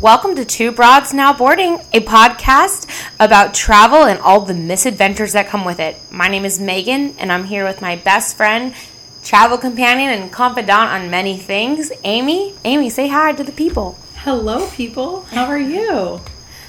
Welcome to Two Broads Now Boarding, a podcast about travel and all the misadventures that come with it. My name is Megan, and I'm here with my best friend, travel companion, and confidant on many things, Amy. Amy, say hi to the people. Hello, people. How are you?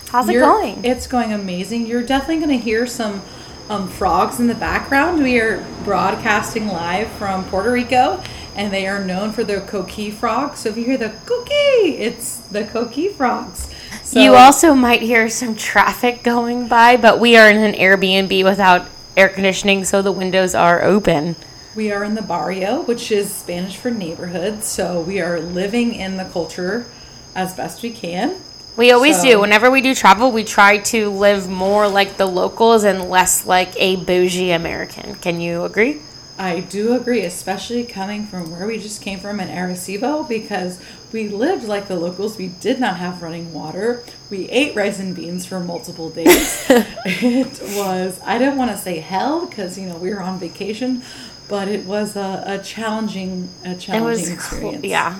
How's it You're- going? It's going amazing. You're definitely going to hear some um, frogs in the background. We are broadcasting live from Puerto Rico, and they are known for their coqui frogs. So if you hear the coqui, it's the coqui frogs. So you also might hear some traffic going by, but we are in an Airbnb without air conditioning, so the windows are open. we are in the barrio, which is Spanish for neighborhood. So we are living in the culture as best we can. We always So- do. Whenever we do travel, we try to live more like the locals and less like a bougie American. Can you agree? I do agree, especially coming from where we just came from in Arecibo, because we lived like the locals. We did not have running water. We ate rice and beans for multiple days. it was, I don't want to say hell, because, you know, we were on vacation, but it was a, a challenging, a It challenging was, experience. cool. yeah.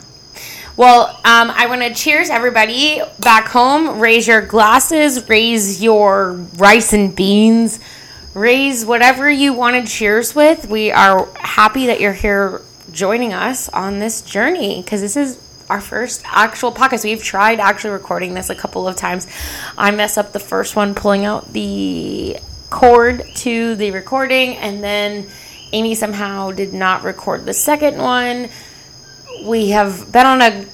Well, um, I want to cheers everybody back home. Raise your glasses, raise your rice and beans, raise whatever you want to cheers with. We are happy that you're here joining us on this journey because this is our first actual podcast. We've tried actually recording this a couple of times. I mess up the first one, pulling out the cord to the recording, and then Amy somehow did not record the second one we have been on a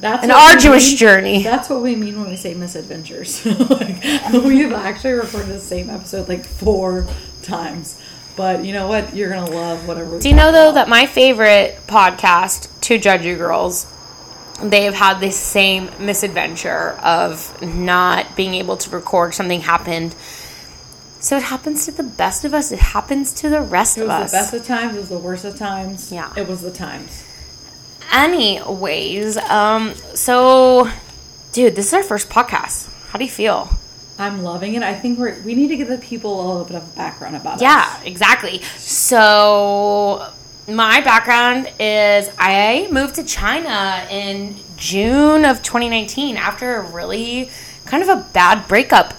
That's an arduous mean- journey. That's what we mean when we say misadventures. like, we've actually recorded the same episode like four times. But you know what? You're gonna love whatever. we Do you know though about. that my favorite podcast, Two Judgey Girls, they have had this same misadventure of not being able to record. Something happened. So it happens to the best of us. It happens to the rest It of was us. the best of times. It was the worst of times. Yeah. It was the times. Anyways, um, so, dude, this is our first podcast. How do you feel? I'm loving it. I think we're we need to give the people a little bit of background about us. Yeah, exactly. So, my background is I moved to China in June of 2019 after a really kind of a bad breakup.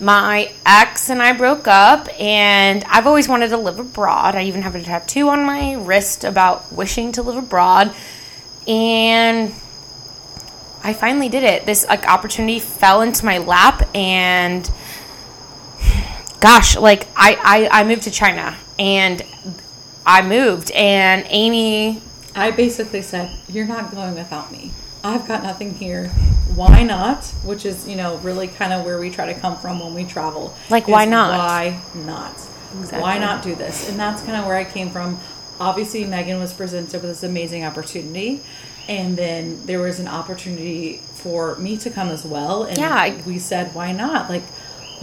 My ex and I broke up, and I've always wanted to live abroad. I even have a tattoo on my wrist about wishing to live abroad. And I finally did it. This like opportunity fell into my lap and gosh, like I, I, I moved to China and I moved and Amy I basically said, "You're not going without me. I've got nothing here. Why not?" Which is, you know, really kind of where we try to come from when we travel. Like, why not? Why not? Exactly. Why not do this? And that's kind of where I came from. Obviously, Megan was presented with this amazing opportunity, and then there was an opportunity for me to come as well. And Yeah, we said, "Why not?" Like.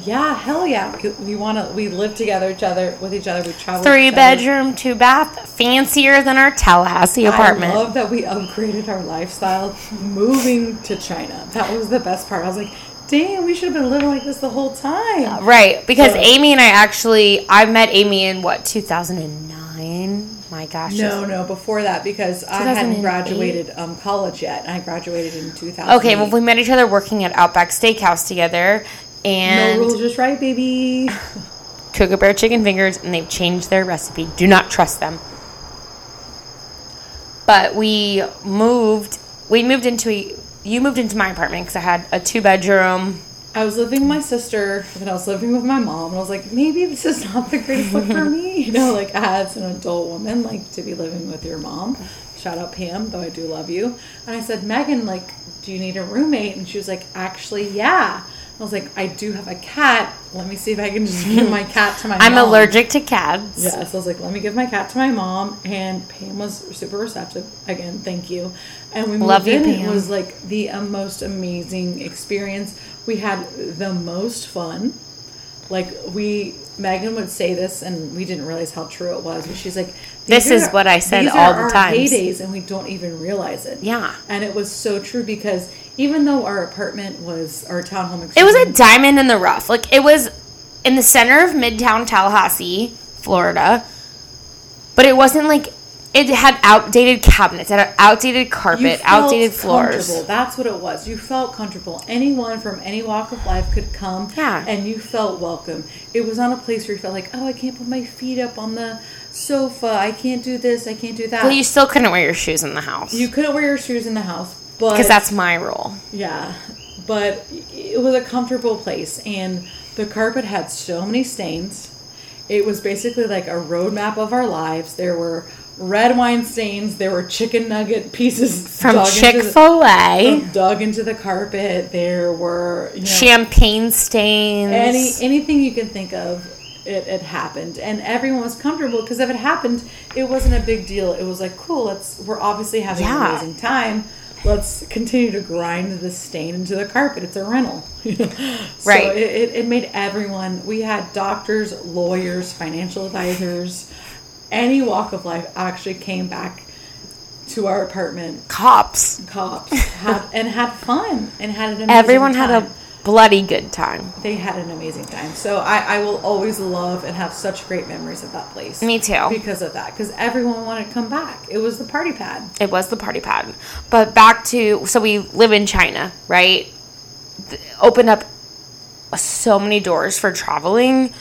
Yeah, hell yeah. We- want to. We live together, each other with each other. We travel. three bedroom, two bath, fancier than our Tallahassee apartment. I love that we upgraded our lifestyle moving to China. That was the best part. I was like, damn, we should have been living like this the whole time. right, because So- Amy and I actually I met Amy in what 2009. My gosh, No, no, before that because I hadn't graduated um, college yet. I graduated in 2000. Okay, well we met each other working at Outback Steakhouse together, and no rules, just right, baby. Kookaburra chicken fingers, and they've changed their recipe. Do not trust them. But we moved. We moved into a. You moved into my apartment because I had a two bedroom. I was living with my sister, and I was living with my mom, and I was like, maybe this is not the greatest look for me. You know, like as an adult woman, like to be living with your mom. Shout out Pam, though I do love you. And I said, Megan, like, do you need a roommate? And she was like, actually, yeah. I was like, I do have a cat. Let me see if I can just give my cat to my mom. I'm mom. allergic to cats. Yes, I was like, let me give my cat to my mom, and Pam was super receptive. Again, thank you. And we moved Love you, in. It was like the most amazing experience. We had the most fun. Like we, Megan would say this, and we didn't realize how true it was. But she's like, This is are- what I said these all are the our times." Heydays, and we don't even realize it. Yeah. and it was so true because even though our apartment was our townhome, It was a diamond in the rough. Like it was in the center of Midtown Tallahassee, Florida. But it wasn't like It had outdated cabinets, it had outdated You carpet, felt outdated floors. comfortable. That's what it was. You felt comfortable. Anyone from any walk of life could come, Yeah. and you felt welcome. It was not a place where you felt like, oh, I can't put my feet up on the sofa. I can't do this. I can't do that. Well, you still couldn't wear your shoes in the house You couldn't wear your shoes in the house, but because that's my rule. yeah, but it was a comfortable place, and the carpet had so many stains. It was basically like a roadmap of our lives. There were red wine stains. There were chicken nugget pieces From Chick Fil A, dug into the carpet. There were you know, champagne stains. any anything you can think of. It, it happened, and everyone was comfortable because if it happened, it wasn't a big deal. It was like, cool. Let's we're obviously having Yeah. an amazing time. Let's continue to grind the stain into the carpet. It's a rental, so Right. It, it, it made everyone. We had doctors, lawyers, financial advisors, any walk of life actually came back to our apartment. Cops. Cops had, and had fun and had an amazing Everyone had a bloody good time. they had an amazing time. So I, I will always love and have such great memories of that place. Me too. Because of that. Because everyone wanted to come back. It was the party pad. It was the party pad. But back to so we live in China, right? Opened up so many doors for traveling.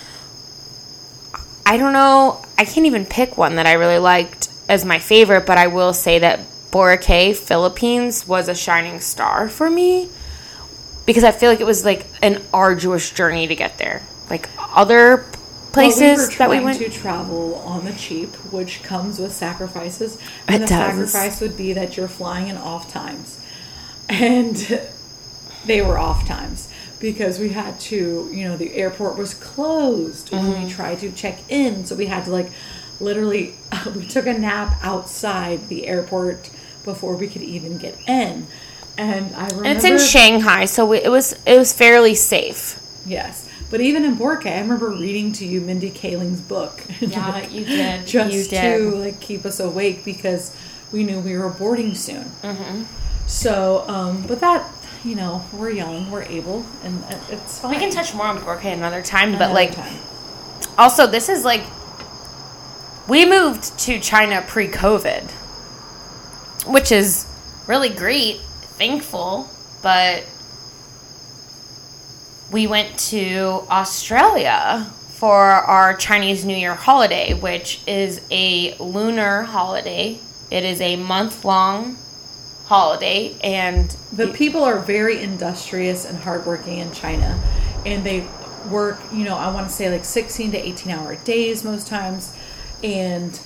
I don't know. I can't even pick one that I really liked as my favorite, but I will say that Boracay, Philippines was a shining star for me because I feel like it was like an arduous journey to get there. Like other places Well, we were that we went to travel on the cheap, which comes with sacrifices. And It the does. sacrifice would be that you're flying in off times. And they were off times because we had to, you know, the airport was closed when Mm-hmm. we tried to check in. So we had to like literally we took a nap outside the airport before we could even get in. And I remember and it's in Shanghai, so we, it was it was fairly safe. Yes. But even in Boracay, I remember reading to you Mindy Kaling's book. Yeah, you did. Just You did. to like keep us awake because we knew we were boarding soon. Mm-hmm. So, um, but that you know, we're young, we're able, and it- it's fine. We can touch more on Boracay another time, but like time. also this is like we moved to China pre-COVID, which is really great, thankful, but we went to Australia for our Chinese New Year holiday, which is a lunar holiday. It is a month long holiday and the people are very industrious and hardworking in China, and they work. You know, I want to say like sixteen to eighteen hour days most times, and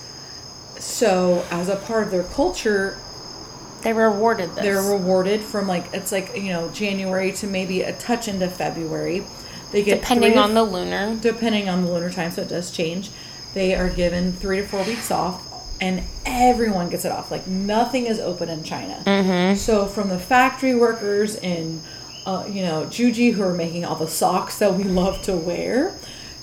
so as a part of their culture, they rewarded this. they're rewarded from like it's like you know January to maybe a touch into February. They get depending on the lunar. depending on the lunar time, so it does change. They are given three to four weeks off, and everyone gets it off. Like nothing is open in China. Mm-hmm. So from the factory workers in, uh, you know, Zhuji who are making all the socks that we love to wear,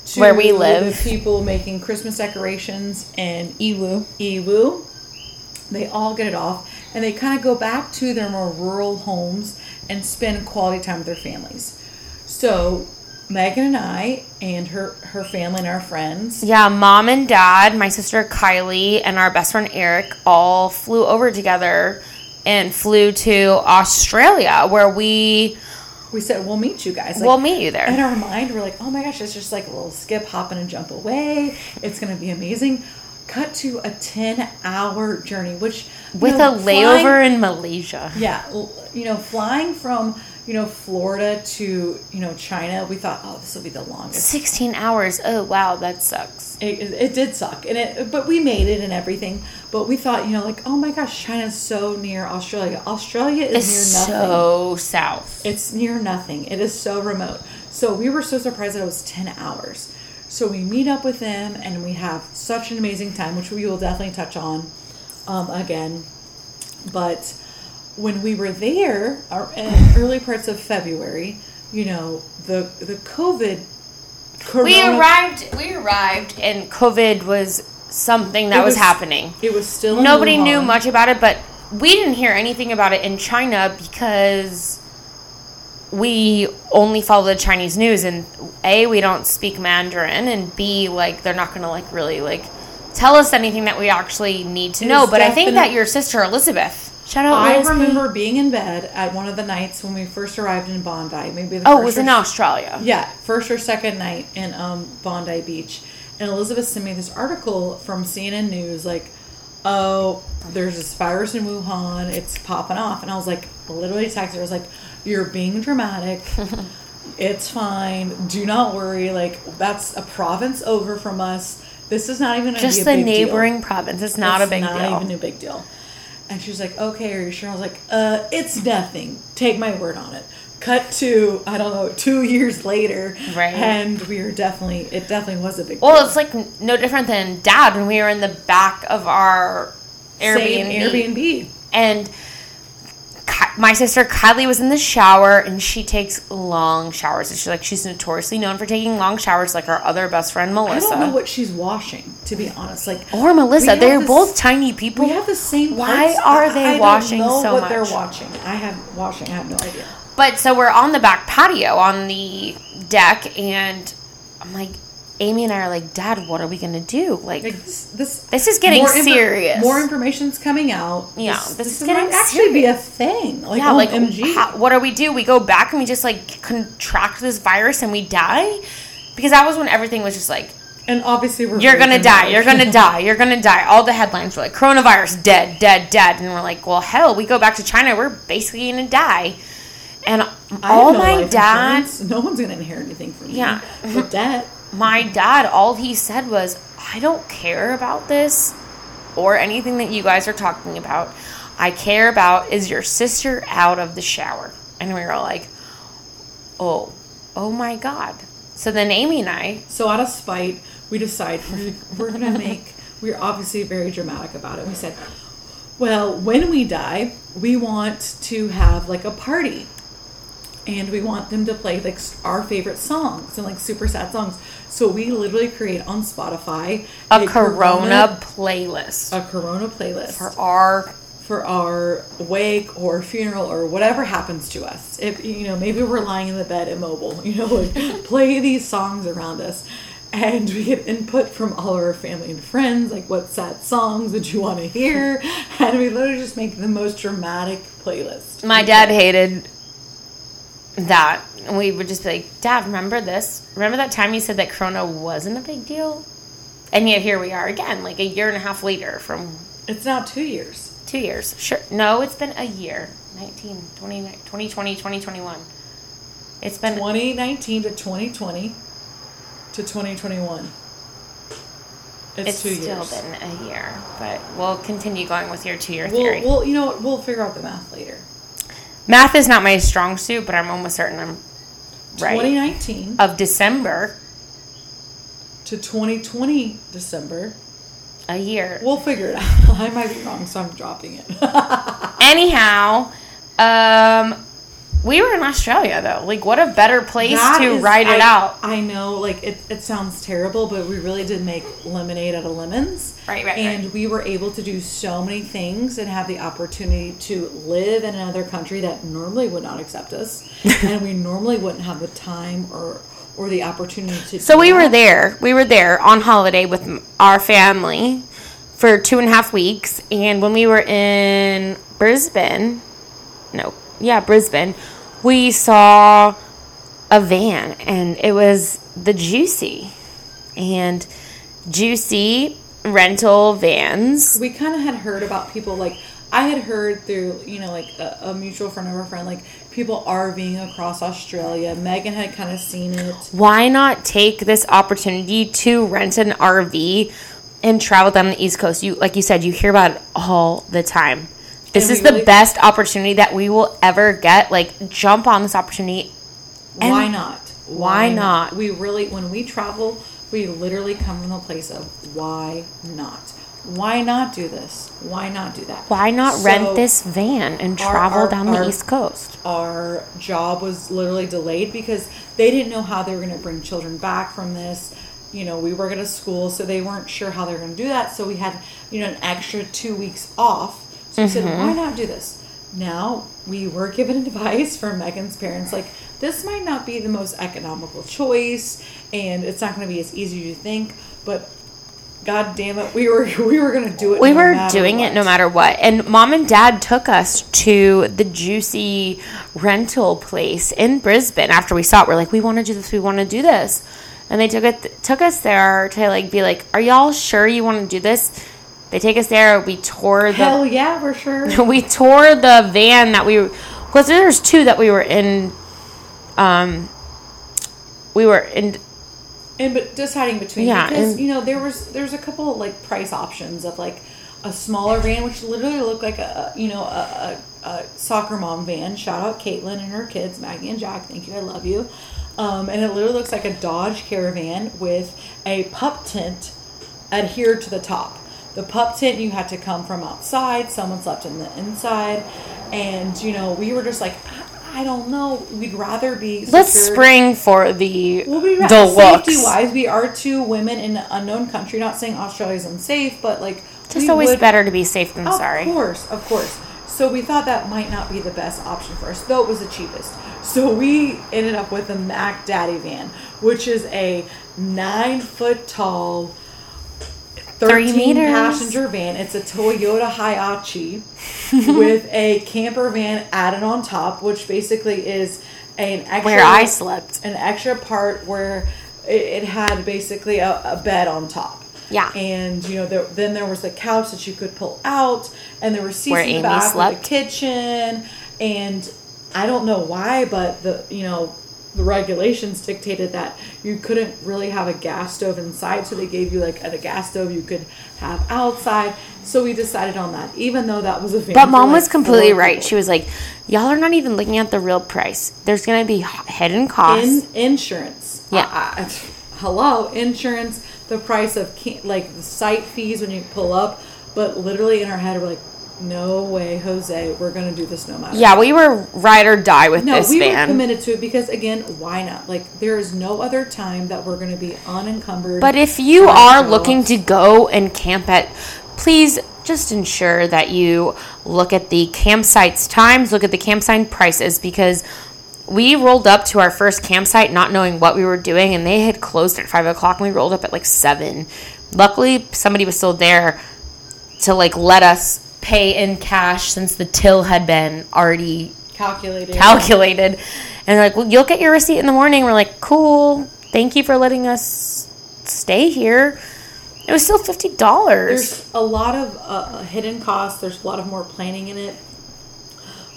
to Where we live. the people making Christmas decorations and Yiwu. Yiwu. They all get it off, and they kind of go back to their more rural homes and spend quality time with their families. So Megan and I and her her family and our friends. Yeah, mom and dad, my sister Kylie, and our best friend Eric all flew over together and flew to Australia where we We said we'll meet you guys. Like, will meet you there. in our mind, we're like, oh my gosh, it's just like a little skip, hop, and a jump away. It's gonna be amazing. Cut to a ten hour journey, which With know, a flying- layover in Malaysia. Yeah, you know, flying from you know Florida to you know China, we thought, oh, this will be the longest. 16 hours. Oh, wow, that sucks. it, it, did suck and it but we made it and everything. But we thought you know like oh my gosh china's so near australia. Australia is It's near nothing. so south. it's near nothing. It is so remote. So we were so surprised that it was 10 hours. So we meet up with them and we have such an amazing time which we will definitely touch on um, again. But when we were there in uh, early parts of february you know the the covid We arrived we arrived and COVID was something that was, was- happening. it was still Nobody Wuhan. knew much about it, but we didn't hear anything about it in China because we only follow the Chinese news and A, we don't speak Mandarin and B, like they're not gonna like really like tell us anything that we actually need to It know. But I think that your sister Elizabeth, shout out I Liz. remember being in bed at one of the nights when we first arrived in Bondi. Maybe the Oh, first it was or in Australia. Yeah, first or second night in um, Bondi Beach, and Elizabeth sent me this article from CNN News, like, "Oh, there's this virus in Wuhan, it's popping off," and I was like, literally texted her, I was like, "You're being dramatic." It's fine. Do not worry. Like that's a province over from us. This is not even Just a the big deal. neighboring province. It's not It's a big not deal. even a big deal. And she was like, "Okay, are you sure?" I was like, "Uh, it's nothing. Take my word on it." Cut to I don't know two years later, Right. And we were definitely it definitely was a big. Well, deal. it's like no different than dad when we were in the back of our Same Airbnb. Airbnb. And my sister Kylie was in the shower and she takes long showers. And she's like, she's notoriously known for taking long showers, like our other best friend Melissa. I don't know what she's washing, to be honest. Like or Melissa. They're this- both tiny people. We have the same. Why are they I don't washing know so what much? they're watching. I have washing. I have no idea. But so we're on the back patio on the deck, and I'm like, Amy and I are like, Dad, what are we gonna do? Like, Like this, this, This is getting more serious. More information's coming out. Yeah, this, this is is getting might actually be a thing. Like, yeah, like, how, what do we do? We go back and we just like contract this virus and we die? Because that was when everything was just like, and obviously we're you're gonna die, you're gonna die, you're gonna die. All the headlines were like, coronavirus, dead, dead, dead. And we're like, well, hell, we go back to China, we're basically gonna die. And all no my dad, insurance. No one's gonna inherit anything from me. Yeah. Debt. My dad, all he said was, I don't care about this or anything that you guys are talking about. I care about is your sister out of the shower. And we were like, oh, oh my God. So then Amy and I, So out of spite, we decide we're, we're gonna make. We're obviously very dramatic about it. We said, well, when we die, we want to have like a party. And we want them to play like our favorite songs and like super sad songs. So we literally create on Spotify a Corona playlist a Corona playlist for our for our wake or funeral or whatever happens to us. If you know, maybe we're lying in the bed immobile, you know, like play these songs around us. And we get input from all of our family and friends, like what sad songs would you want to hear? And we literally just make the most dramatic playlist. My dad hated that. And we would just be like, Dad, remember this? Remember that time you said that Corona wasn't a big deal? And yet here we are again, like a year and a half later from It's now two years. two years. Sure. No, it's been a year. 19, 20, 2020, 2021. It's been 2019 to 2020 to 2021. It's, it's two still years. been a year, but we'll continue going with your two year We'll, theory. we'll, you know? We'll figure out the math later. Math is not my strong suit, but I'm almost certain I'm right. 2019 Of December, to 2020 December. a year. We'll figure it out. I might be wrong, so I'm dropping it. Anyhow, um, we were in Australia though. Like, what a better place That to is- ride it I, out. I know, like it, it sounds terrible, but we really did make lemonade out of lemons. Right, right, And right. we were able to do so many things and have the opportunity to live in another country that normally would not accept us, and we normally wouldn't have the time or or the opportunity to. So we were there. We were there on holiday with our family for two and a half weeks. And when we were in Brisbane, no, yeah, Brisbane, we saw a van and it was the Jucy. And Jucy rental vans. we kind of had heard about people like I had heard through you know like a, a mutual friend of a friend like people RVing across Australia. Megan had kind of seen it. Why not take this opportunity to rent an RV and travel down the East Coast? You, like you said, you hear about it all the time. This is the really- best opportunity that we will ever get. Like, jump on this opportunity. Why not? why not? We really when we travel, we literally come from the place of why not? Why not do this? Why not do that? Why not So, rent this van and our- travel our- down the our- East Coast? our job was literally delayed because they didn't know how they were going to bring children back from this. You know, we work at a school, so they weren't sure how they were going to do that. So we had, you know, an extra two weeks off. So we said, Mm-hmm. why not do this? Now we were given advice from Megan's parents, like this might not be the most economical choice, and it's not going to be as easy as you think. But God damn it, we were we were gonna do it. we no were doing it no matter what. And mom and dad took us to the Jucy rental place in Brisbane after we saw it. We're like, we want to do this, we want to do this. And they took it took us there to like be like, Are y'all sure you want to do this? They take us there, we tore the Hell yeah, for sure. we tore the van that we because there's two that we were in um we were in and but deciding between Yeah, because and- you know there was there's a couple like price options of like a smaller van which literally looked like a a- you know a, a, a soccer mom van. Shout out caitlin and her kids maggie and jack thank you i love you. Um, and it literally looks like a dodge caravan with a pup tent adhered to the top the pup tent you had to come from outside someone slept in the inside and you know we were just like i, I don't know we'd rather be let's spring for the We'll be deluxe. Safety wise, we are two women in an unknown country. Not saying Australia's unsafe, but like Just always would- better to be safe than Of sorry. Of course, of course. So we thought that might not be the best option for us, though it was the cheapest. So we ended up with a Mac Daddy van, which is a nine foot tall, Three thirteen meters. passenger van. It's a Toyota Hiace with a camper van added on top, which basically is an extra Where I slept. an extra part where it, it had basically a, a bed on top. Yeah. And you know, there, then there was the couch that you could pull out, and there were seats Where in the Amy back with slept. the kitchen. And I don't know why, but the you know the regulations dictated that you couldn't really have a gas stove inside, so they gave you like a, gas stove you could have outside. So we decided on that, even though that was a But for, mom like, was completely right. people. She was like, "Y'all are not even looking at the real price. There's gonna be hidden costs." in insurance. Yeah. I- I- hello, insurance. The price of like the site fees when you pull up, but literally in our head we're like, no way, Jose, we're gonna do this no matter. yeah, we were ride or die with this band. No, this we were committed to it because again, why not? Like there is no other time that we're gonna be unencumbered. But if you are looking to go and camp at, please just ensure that you look at the campsite's times, look at the campsite prices because we rolled up to our first campsite not knowing what we were doing and they had closed at five o'clock and we rolled up at like seven. Luckily, somebody was still there to like let us pay in cash since the till had been already calculated, calculated. And they're like, well, you'll get your receipt in the morning. We're like, cool. Thank you for letting us stay here. It was still fifty dollars. There's a lot of uh, hidden costs. There's a lot of more planning in it.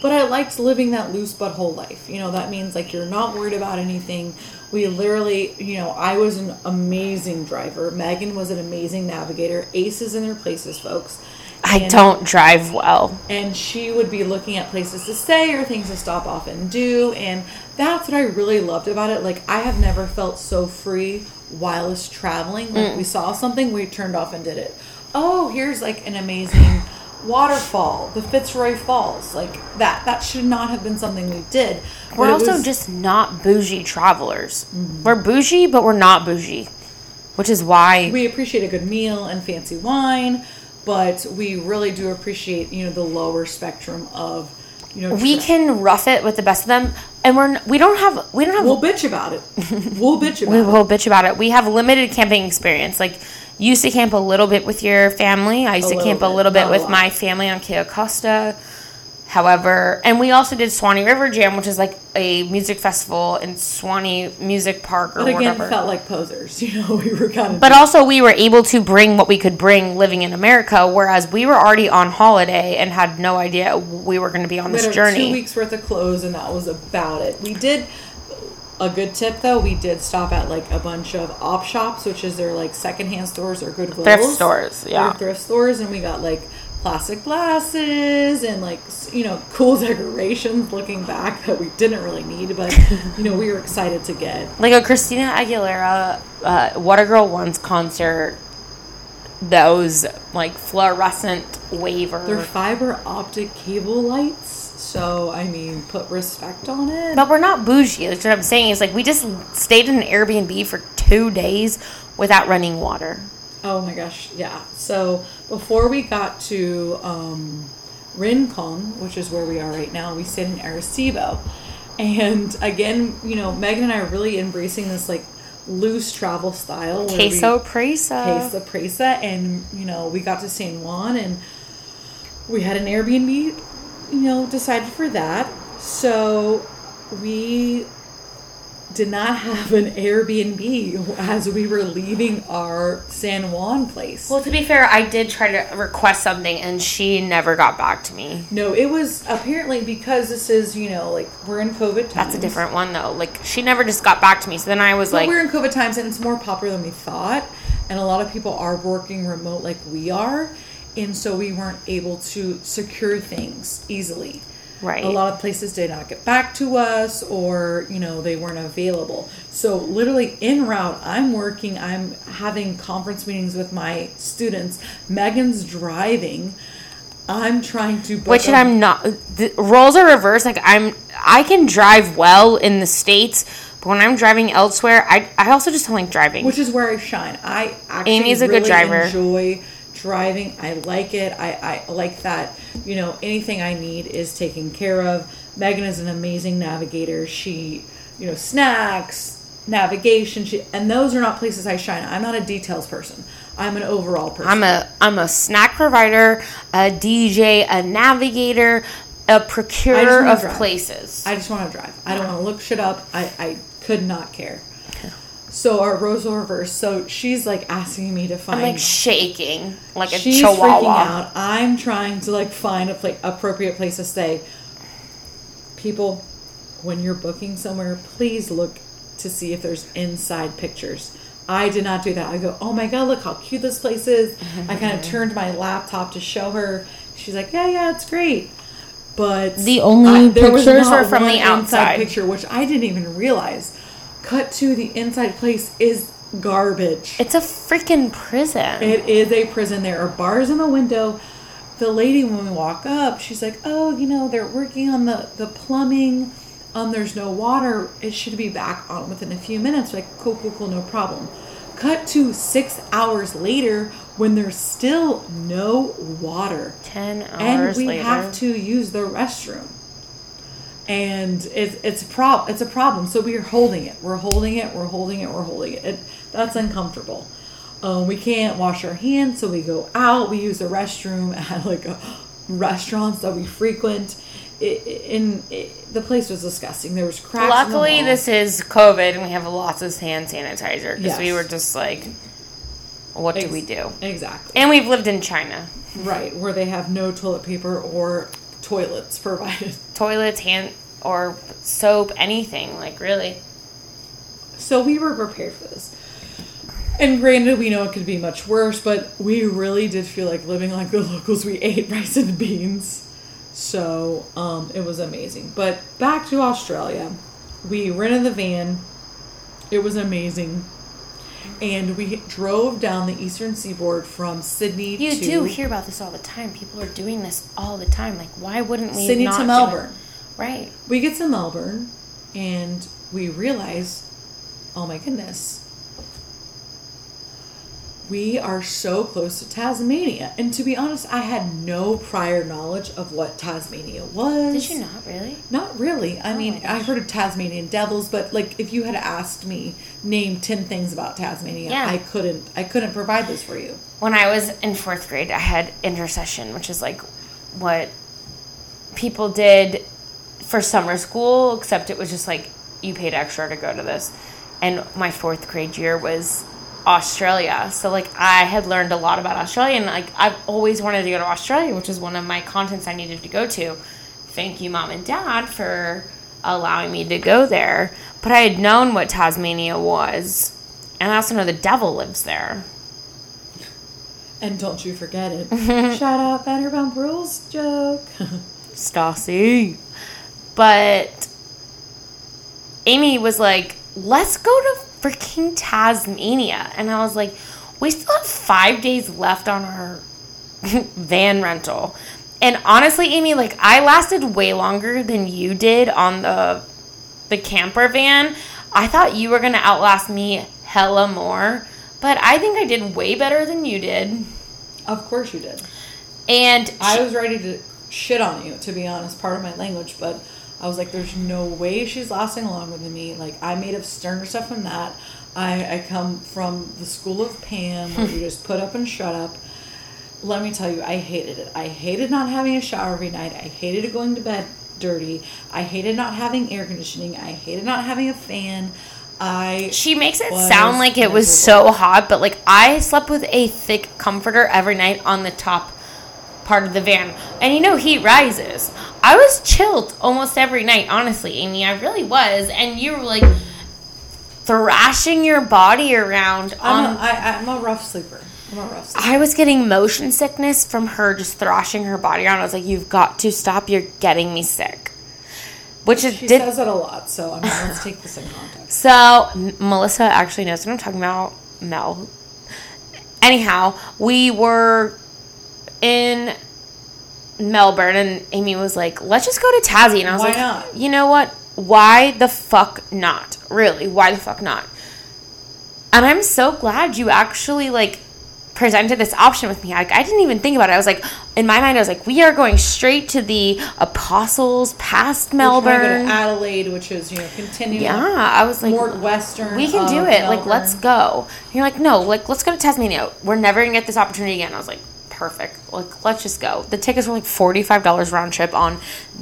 But I liked living that loose but whole life. You know, that means like you're not worried about anything. We literally, you know, I was an amazing driver. Megan was an amazing navigator. Aces in their places, folks. I And- don't drive well. and she would be looking at places to stay or things to stop off and do and that's what i really loved about it. Like i have never felt so free whilst traveling. Like mm. we saw something we turned off and did it. Oh here's like an amazing waterfall the fitzroy falls. Like that that should not have been something we did. We're also was- just not bougie travelers. Mm-hmm. We're bougie, but we're not bougie, which is why we appreciate a good meal and fancy wine but we really do appreciate you know the lower spectrum of you know we tra- can rough it with the best of them, and we're we don't have we don't have we'll bitch about it we'll bitch about we it will bitch about it. We have limited camping experience. Like you used to camp a little bit with your family. I used A to camp a little bit with my family on Cayo Costa. However, and we also did Suwannee River Jam, which is like a music festival in Suwannee Music Park or But again, whatever. felt like posers. You know, we were kind of. but also, we were able to bring what we could bring living in America, whereas we were already on holiday and had no idea we were going to be on we this journey. two weeks worth of clothes, and that was about it. We did a good tip though. We did stop at like a bunch of op shops, which is their like secondhand stores or Goodwill Thrift stores, yeah. thrift stores, and we got like plastic glasses and like you know cool decorations. Looking back, that we didn't really need, but you know we were excited to get. like a Christina Aguilera uh, What a Girl Wants concert, those like fluorescent waver. They're fiber optic cable lights, so I mean, put respect on it. but we're not bougie. That's what I'm saying. Is like we just stayed in an Airbnb for two days without running water. Oh my gosh, yeah. So before we got to um, Rincon, which is where we are right now, we stayed in Arecibo. And again, you know, Megan and I are really embracing this like loose travel style. Queso we- presa. Queso Presa, and you know we got to San Juan, and we had an Airbnb, you know, decided for that. So we did not have an Airbnb as we were leaving our San Juan place. Well, to be fair, I did try to request something and she never got back to me. no, it was apparently because this is you know like we're in COVID times. That's a different one though. Like she never just got back to me. So then I was But like, we're in COVID times and it's more popular than we thought. And a lot of people are working remote like we are. And so we weren't able to secure things easily. Right. A lot of places did not get back to us or, you know, they weren't available. So literally en route, I'm working, I'm having conference meetings with my students. Megan's driving. I'm trying to Which I'm not. The roles are reversed. Like I'm, I can drive well in the states, but when I'm driving elsewhere, I I also just don't like driving. which is where I shine. I actually Amy's a good driver. enjoy driving. I like it. I, I like that. You know, anything I need is taken care of. Megan is an amazing navigator. She, you know, snacks, navigation, she, and those are not places I shine. I'm not a details person. I'm an overall person. I'm a I'm a snack provider, a DJ, a navigator, a procurer of drive. places. I just want to drive. I don't want to look shit up. I, I could not care. So our roles are reversed. So she's like asking me to find. I'm like shaking like a She's freaking out. I'm trying to like find a pla- appropriate place to stay. People, when you're booking somewhere, please look to see if there's inside pictures. I did not do that. I go, oh my god, look how cute this place is. I kind of turned my laptop to show her. She's like, yeah, yeah, it's great. But The only was pictures were from the outside. picture, which I didn't even realize. Cut to the inside place is garbage. It's a freaking prison. It is a prison. There are bars in the window. The lady, when we walk up, she's like, "Oh, you know, they're working on the the plumbing. Um, there's no water. It should be back on within a few minutes." Like, cool, cool, cool, no problem. Cut to six hours later when there's still no water, Ten hours and we later. have to use the restroom. And it's it's a prob it's a problem. So we are holding it. We're holding it. We're holding it. We're holding it. it that's uncomfortable. Um, we can't wash our hands, so we go out. We use the restroom at like a, restaurants that we frequent. And the place was disgusting. There was cracks. in Luckily, this is COVID, and we have lots of hand sanitizer because we were just like, "What do Ex- we do?" exactly And we've lived in China. right where they have no toilet paper or toilets provided. Toilets, hand or soap, anything like really. So we were prepared for this. And granted, we know it could be much worse, but we really did feel like living like the locals. We ate rice and beans. So um, it was amazing. But back to Australia. We rented the van. It was amazing. And we drove down the eastern seaboard from Sydney You to do hear about this all the time. People are doing this all the time. Like, why wouldn't we? Sydney to? Melbourne. Right. We get to Melbourne and we realize, oh my goodness, we are so close to Tasmania. And to be honest, I had no prior knowledge of what Tasmania was. Did you not really? Not really. I Oh mean. I heard of Tasmanian devils, but like if you had asked me name 10 things about Tasmania, Yeah. I couldn't I couldn't provide this for you. When I was in fourth grade, I had intersession, which is like what people did for summer school, except it was just like you paid extra to go to this. And my fourth grade year was Australia. So like I had learned a lot about Australia and like I've always wanted to go to Australia, which is one of my contents I needed to go to. Thank you, mom and dad, for allowing me to go there. But I had known what Tasmania was. And I also know the devil lives there. And don't you forget it. Shout out Vanderpump Rules joke. Stassi. But Amy was like, let's go to freaking Tasmania. And I was like, we still have five days left on our van rental. And honestly, Amy, like I lasted way longer than you did on the the camper van. I thought you were gonna outlast me hella more. But I think I did way better than you did. of course you did. And I was ready to shit on you, to be honest, part of my language, but I was like, there's no way she's lasting longer than me. Like, I made up sterner stuff than that. I, I come from the school of Pam, where you just put up and shut up. Let me tell you, I hated it. I hated not having a shower every night. I hated going to bed dirty. I hated not having air conditioning. I hated not having a fan. I She makes it sound like it was so hot, but like I slept with a thick comforter every night on the top part of the van. And you know, heat rises. I was chilled almost every night, honestly, Amy. I really was. And you were like thrashing your body around I'm on a, I, I'm a rough sleeper. I'm a rough sleeper. I was getting motion sickness from her just thrashing her body around. I was like, "You've got to stop! You're getting me sick." Which is She did says it a lot, so I mean, let's take this in context. so. M- Melissa actually knows what I'm talking about. Mel. Anyhow, we were in Melbourne, and Amy was like, "Let's just go to Tassie," and I was Why like, not? "You know what? Why the fuck not? Really? Why the fuck not?" And I'm so glad you actually like presented this option with me. Like I didn't even think about it. I was like, in my mind, I was like, we are going straight to the Apostles past We're to Melbourne. to Adelaide, which is you know continuing Yeah, I was like, more western. we can do it. Like, let's go. And you're like, no, like, let's go to Tasmania. We're never gonna get this opportunity again. I was like, perfect. Like, let's just go. The tickets were like forty five dollars round trip on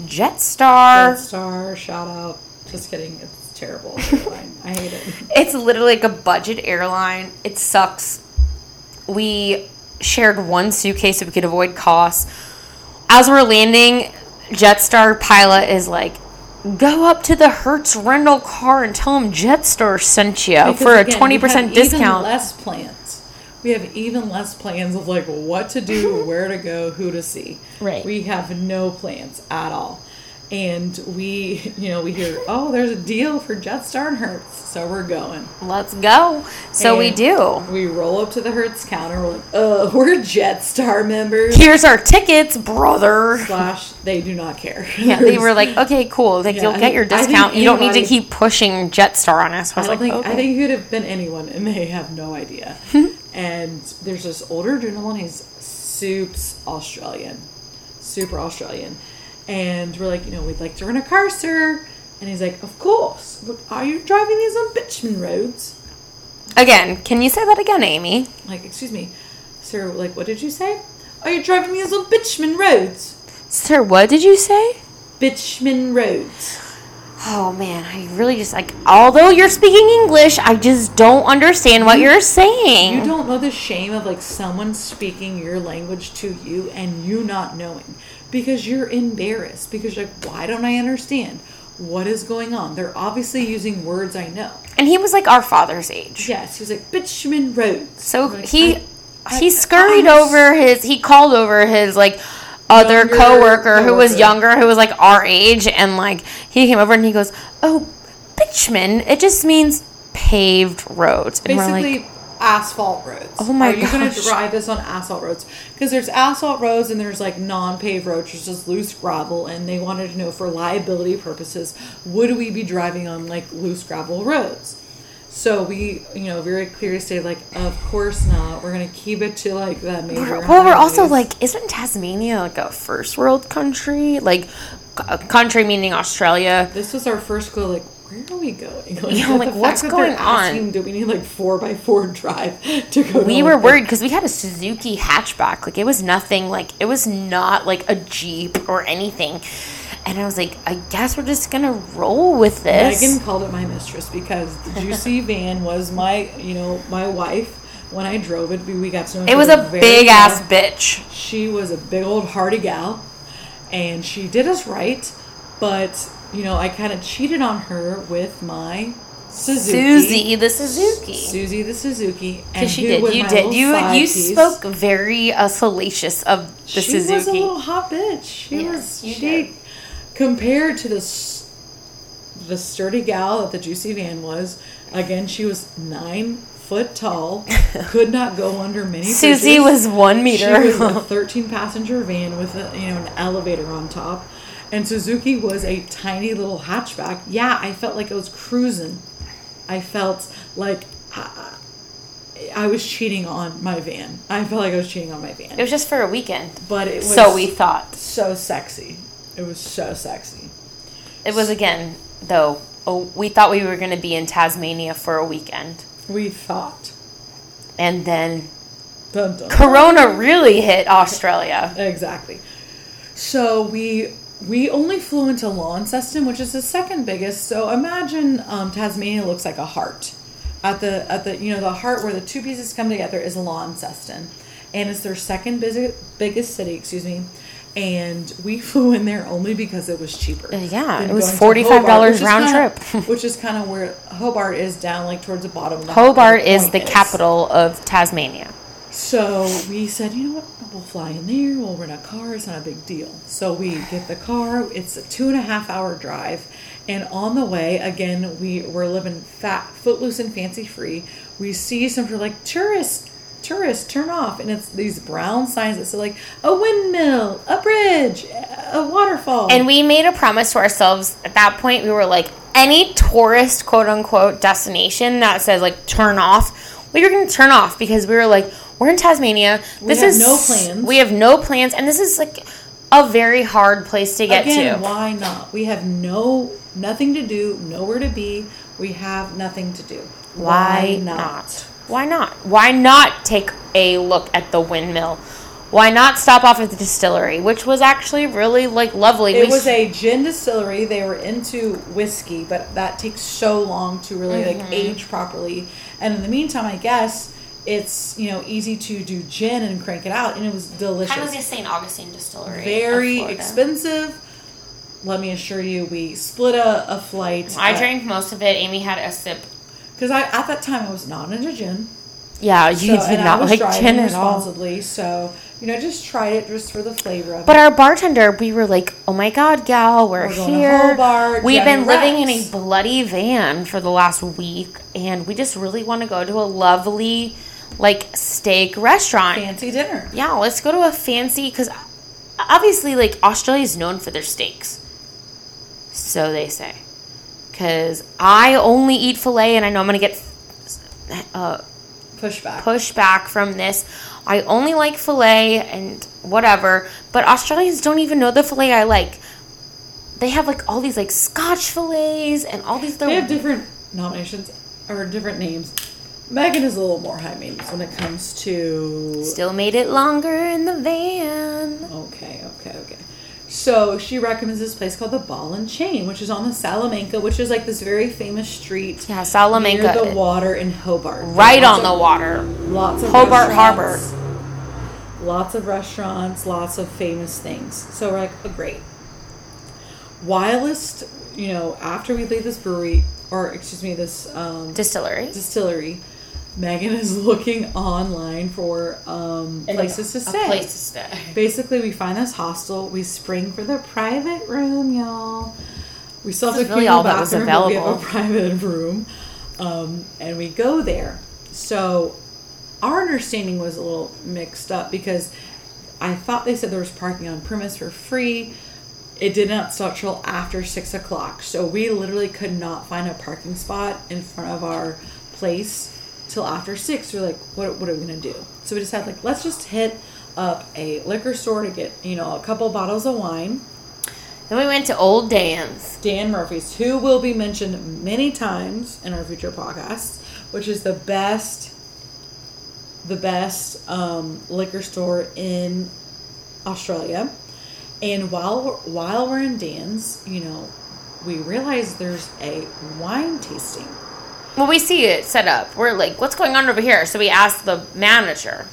Jetstar. Jetstar, shout out. Just kidding. It's terrible. airline. I hate it. It's literally like a budget airline. It sucks. We shared one suitcase so we could avoid costs. As we're landing, Jetstar pilot is like, go up to the Hertz rental car and tell them Jetstar sent you Because for a twenty percent Even discount. less plans. We have even less plans of like what to do, where to go, who to see. Right. We have no plans at all. And we, you know, we hear, oh, there's a deal for Jetstar and Hertz, so we're going. Let's go. So we do. We roll up to the Hertz counter. We're like, uh, we're Jetstar members. Here's our tickets, brother. Slash, they do not care. Yeah, they were like, okay, cool. Like Yeah, you'll I get your I discount. You don't need to keep pushing Jetstar on us. I I was don't like, think okay. I think it could have been anyone, and they have no idea. and there's this older gentleman. He's soups Australian, super Australian, and we're like, you know, we'd like to rent a car, sir. And he's like, of course. But are you driving these on bitumen roads? Again, can you say that again, Amy? Like, excuse me, sir. Like, what did you say? Are you driving these on bitumen roads? Sir, what did you say? Bitumen roads. Oh man, I really just like although you're speaking English, I just don't understand what you're saying. You don't know the shame of like someone speaking your language to you and you not knowing because you're embarrassed because you're like, why don't I understand? What is going on? They're obviously using words I know. and he was like our father's age. Yes, he was like bitumen roads. So like, he I- I- he scurried I'm over his he called over his like other Younger coworker who was younger who was like our age and like he came over and he goes, "Oh, bitumen, it just means paved roads." And basically like, asphalt roads. Oh my god. Are you going to drive this on asphalt roads? Because there's asphalt roads and there's like non-paved roads, which is just loose gravel. And they wanted to know for liability purposes, would we be driving on like loose gravel roads? So we, you know, very clear to say like, of course not. We're going to keep it to like that major. Well, we're also like, isn't Tasmania like a first world country? Like, a country meaning Australia. This was our first go. Like, where are we going? Like, Yeah, like, what's going on? asking, Do we need like four by four drive to go? We to, were like, worried because we had a Suzuki hatchback. Like, it was nothing, like, it was not like a Jeep or anything. And I was like, I guess we're just gonna roll with this. Megan called it my mistress because the Jucy van was my, you know, my wife. When I drove it, we got to know. it was a big well. ass bitch. She was a big old hardy gal, and she did us right. But you know, I kind of cheated on her with my Suzuki. Susie, the Suzuki. Susie the Suzuki. And Because she did. You did. You you piece. spoke very uh, salacious of the she Suzuki. She was a little hot bitch. She Yes, was you she did. Compared to this the sturdy gal that the Jucy van was. Again, she was nine foot tall, could not go under many. Susie bridges. was one meter She was a thirteen passenger van with a, you know an elevator on top, and Suzuki was a tiny little hatchback. Yeah, I felt like I was cruising. I felt like. I, I was cheating on my van. I felt like I was cheating on my van it was just for a weekend. but it was So we thought. so sexy. It was so sexy. It was again, though. Oh, we thought we were going to be in Tasmania for a weekend, We thought. and then Dun, dun. Corona really hit Australia. Exactly. So we we only flew into Launceston, which is the second biggest. So imagine um, Tasmania looks like a heart. At the at the you know the heart where the two pieces come together is Launceston, and it's their second busy, biggest city. Excuse me. And we flew in there only because it was cheaper. Uh, yeah, it was going to $45 Hobart, which is round kinda- trip. which is kind of where Hobart is down, like towards the bottom. The Hobart is the point capital of Tasmania. so we said, you know what? We'll fly in there. We'll rent a car. It's not a big deal. So we get the car. It's a two and a half hour drive. And on the way, again, we were living fat, footloose, and fancy free. We see something like tourists, tourists, turn off. And it's these brown signs that say, like, a windmill, a bridge, a waterfall. And we made a promise to ourselves at that point. We were like, any tourist quote unquote destination that says like turn off, we were going to turn off because we were like, we're in Tasmania. This have is no plans. We have no plans, and this is like a very hard place to get Again, to. why not? We have no nothing to do, nowhere to be. We have nothing to do. Why not? Why not? Why not take a look at the windmill? Why not stop off at the distillery, which was actually really like lovely. It We was a gin distillery. They were into whiskey, but that takes so long to really Mm-hmm. like age properly. And in the meantime, I guess it's you know easy to do gin and crank it out, and it was delicious. kind of like a St. Augustine distillery. Very expensive. Let me assure you, we split a, a flight. I drank most of it. Amy had a sip. Because I at that time I was not into gin. Yeah, you So, did not like gin at all. responsibly, so you know just tried it just for the flavor of But it. our bartender, we were like, "Oh my god, gal, we're, We're here. We've been living in a bloody van for the last week, and we just really want to go to a lovely, like steak restaurant. fancy dinner. Yeah, let's go to a fancy because obviously, like Australia is known for their steaks. So they say. Because I only eat filet, and I know I'm gonna get uh, Pushback. pushback from this. I only like filet and whatever, but Australians don't even know the filet I like. They have like all these like Scotch fillets and all these. They have different nominations or different names. Megan is a little more high maintenance when it comes to. Still made it longer in the van. Okay, okay, okay. So she recommends this place called the Ball and Chain, which is on the Salamanca, which is like this very famous street Yeah, Salamanca. near the water in Hobart. Right on the of- water. Lots of Hobart Harbor. Lots of restaurants, lots of famous things. So we're like, oh, great. Wildest, you know, after we leave this brewery, or excuse me, this um, Distillery. distillery, Megan is looking online for um, places to A stay. place to stay. Basically, we find this hostel. We spring for the private room, y'all. We still have to is really all the that was bathroom, but we have a available. private room, um, and we go there. So, our understanding was a little mixed up because I thought they said there was parking on premise for free. It did not start till after six o'clock, so we literally could not find a parking spot in front of our place till after six. We're like, what, what are we gonna do? So we decided like, let's just hit up a liquor store to get you know a couple bottles of wine. Then we went to Old Dan's. Dan Murphy's, who will be mentioned many times in our future podcasts, which is the best, the best um, liquor store in Australia. And while we're, while we're in Dan's, you know, we realize there's a wine tasting. Well, we see it set up. We're like, what's going on over here? So we asked the manager.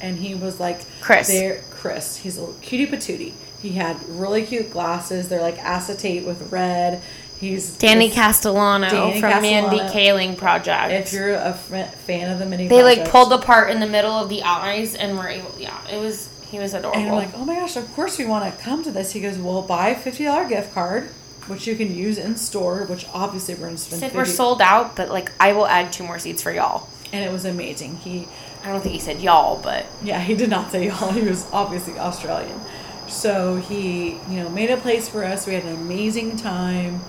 and he was like Chris. there chris he's a little cutie patootie he had really cute glasses they're like acetate with red he's Danny Castellano Danny from Mindy Castellano. Kaling Project. if you're a f- fan of the mini they like pulled the part in the middle of the eyes and were able. Yeah, it was. He was adorable. and I'm like oh my gosh of course we want to come to this he goes well buy a $50 gift card which you can use in store which obviously we're going to spend said we're sold out, but like I will add two more seats for y'all. and it was amazing he I don't think he said y'all, but Yeah, he did not say y'all. He was obviously Australian. So he, you know, made a place for us. We had an amazing time.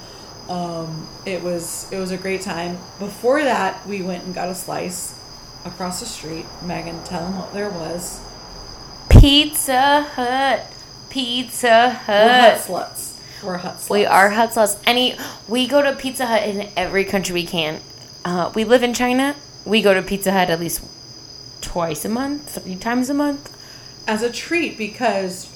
Um, it was it was a great time. Before that, we went and got a slice across the street. Megan, tell him what there was. Pizza Hut, Pizza We're hut Hut. sluts. We're hut sluts. We are hut sluts. Any we go to Pizza Hut in every country we can. Uh, we live in China. We go to Pizza Hut at least twice a month, three times a month. as a treat because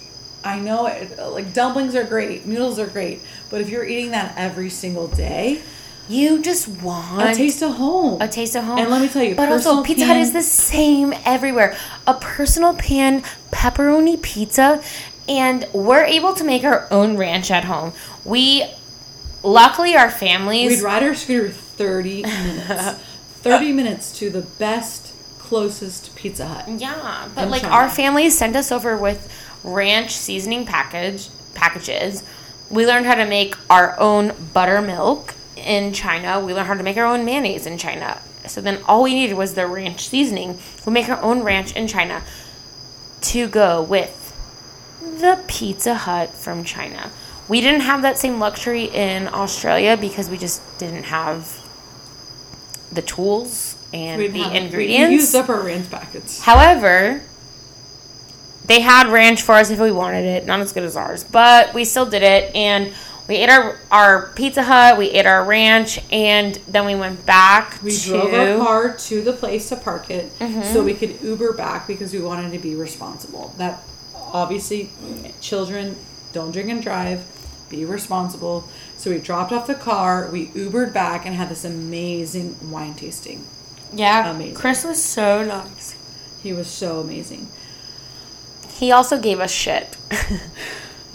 I know it, like dumplings are great, noodles are great, but if you're eating that every single day, You just want a taste of home. a taste of home. And let me tell you, but also Pizza Hut is the same everywhere. A personal pan pepperoni pizza, and we're able to make our own ranch at home. We, luckily, our families. We'd ride our scooter 30 minutes. 30 minutes to the best, closest Pizza Hut. Yeah, but like sorry. our family sent us over with ranch seasoning package packages. We learned how to make our own buttermilk in China. We learned how to make our own mayonnaise in China. So then all we needed was the ranch seasoning. We make our own ranch in China to go with the Pizza Hut from China. We didn't have that same luxury in Australia because we just didn't have the tools and We'd the have- ingredients. We used up our ranch packets. However, they had ranch for us if we wanted it. Not as good as ours, but we still did it. And we ate our our Pizza Hut, we ate our ranch, and then we went back We to. drove our car to the place to park it Mm-hmm. so we could Uber back because we wanted to be responsible. That obviously, children don't drink and drive, be responsible. So we dropped off the car, we Ubered back, and had this amazing wine tasting. yeah, Amazing. Chris was so nice. He was so amazing. He also gave us shit.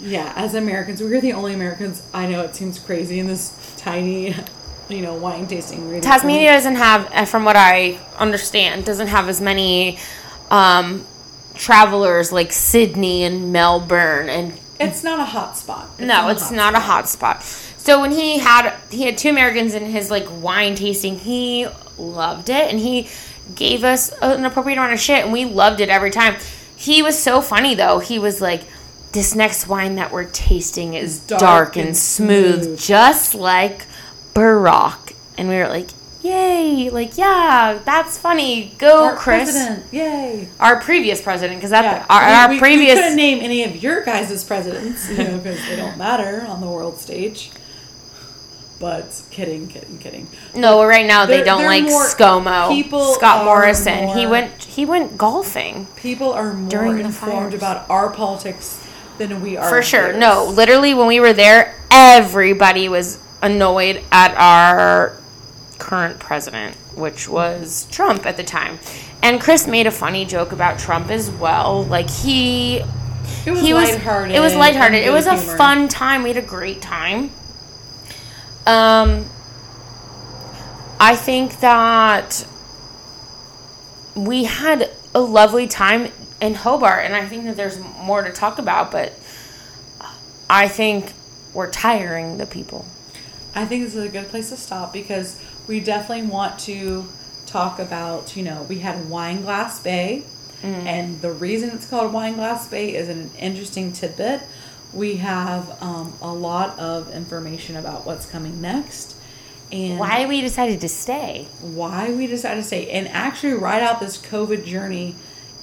Yeah, as Americans, we're the only Americans. I know it seems crazy in this tiny, you know, wine tasting. We're Tasmania doesn't have, uh, from what I understand, doesn't have as many um, travelers like Sydney and Melbourne and It's not a hot spot. No, it's not a hot spot. So when he had he had two Americans in his like wine tasting, he loved it and he gave us an appropriate amount of shit and we loved it every time. He was so funny though. He was like this next wine that we're tasting is dark, dark and, and smooth, smooth." just like Barack. And we were like, "Yay! Like, yeah, that's funny. Go, Our Chris." president. Yay. Our previous president, because that Yeah, our, our we- previous We couldn't name any of your guys as presidents, you know, because they don't matter on the world stage. But kidding, kidding, kidding. No, well, right now they don't like ScoMo. people Scott Morrison. he went he went golfing. People are more During informed about our politics than we are. For sure. No, literally when we were there, everybody was annoyed at our current president, which was Trump at the time. And Chris made a funny joke about Trump as well. Like he it was he was it was lighthearted. It was a humor. fun time. We had a great time. Um I think that we had a lovely time in Hobart and I think that there's more to talk about, but I think we're tiring the people. I think this is a good place to stop because we definitely want to talk about, you know, we had Wineglass Bay, Mm. and the reason it's called Wineglass Bay is an interesting tidbit. We have um, a lot of information about what's coming next and Why we decided to stay. why we decided to stay and actually ride out this COVID journey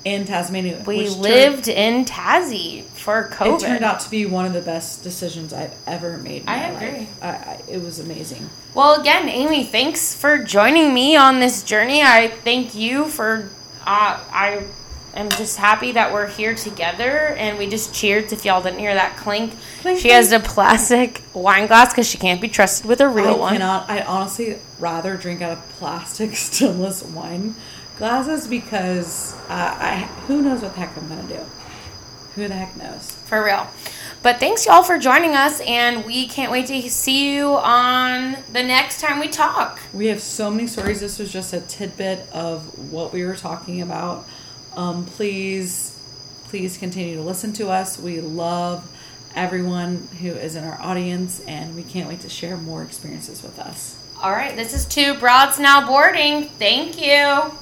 in Tasmania. We which turned- lived in Tassie for COVID. It turned out to be one of the best decisions I've ever made. In I my agree. Life. I, I, it was amazing. Well, again, Amy, thanks for joining me on this journey. I thank you for. Uh, I am just happy that we're here together, and we just cheered. If y'all didn't hear that clink, Clink, she has a plastic wine glass because she can't be trusted with a real I one. cannot. I honestly rather drink out of plastic stemless wine glasses because uh, I who knows what the heck I'm gonna do. Who the heck knows? For real. But thanks y'all for joining us, and we can't wait to see you on the next time we talk. We have so many stories. This was just a tidbit of what we were talking about. Um, please, please continue to listen to us. We love everyone who is in our audience, and we can't wait to share more experiences with us. All right, this is two broads now boarding. Thank you.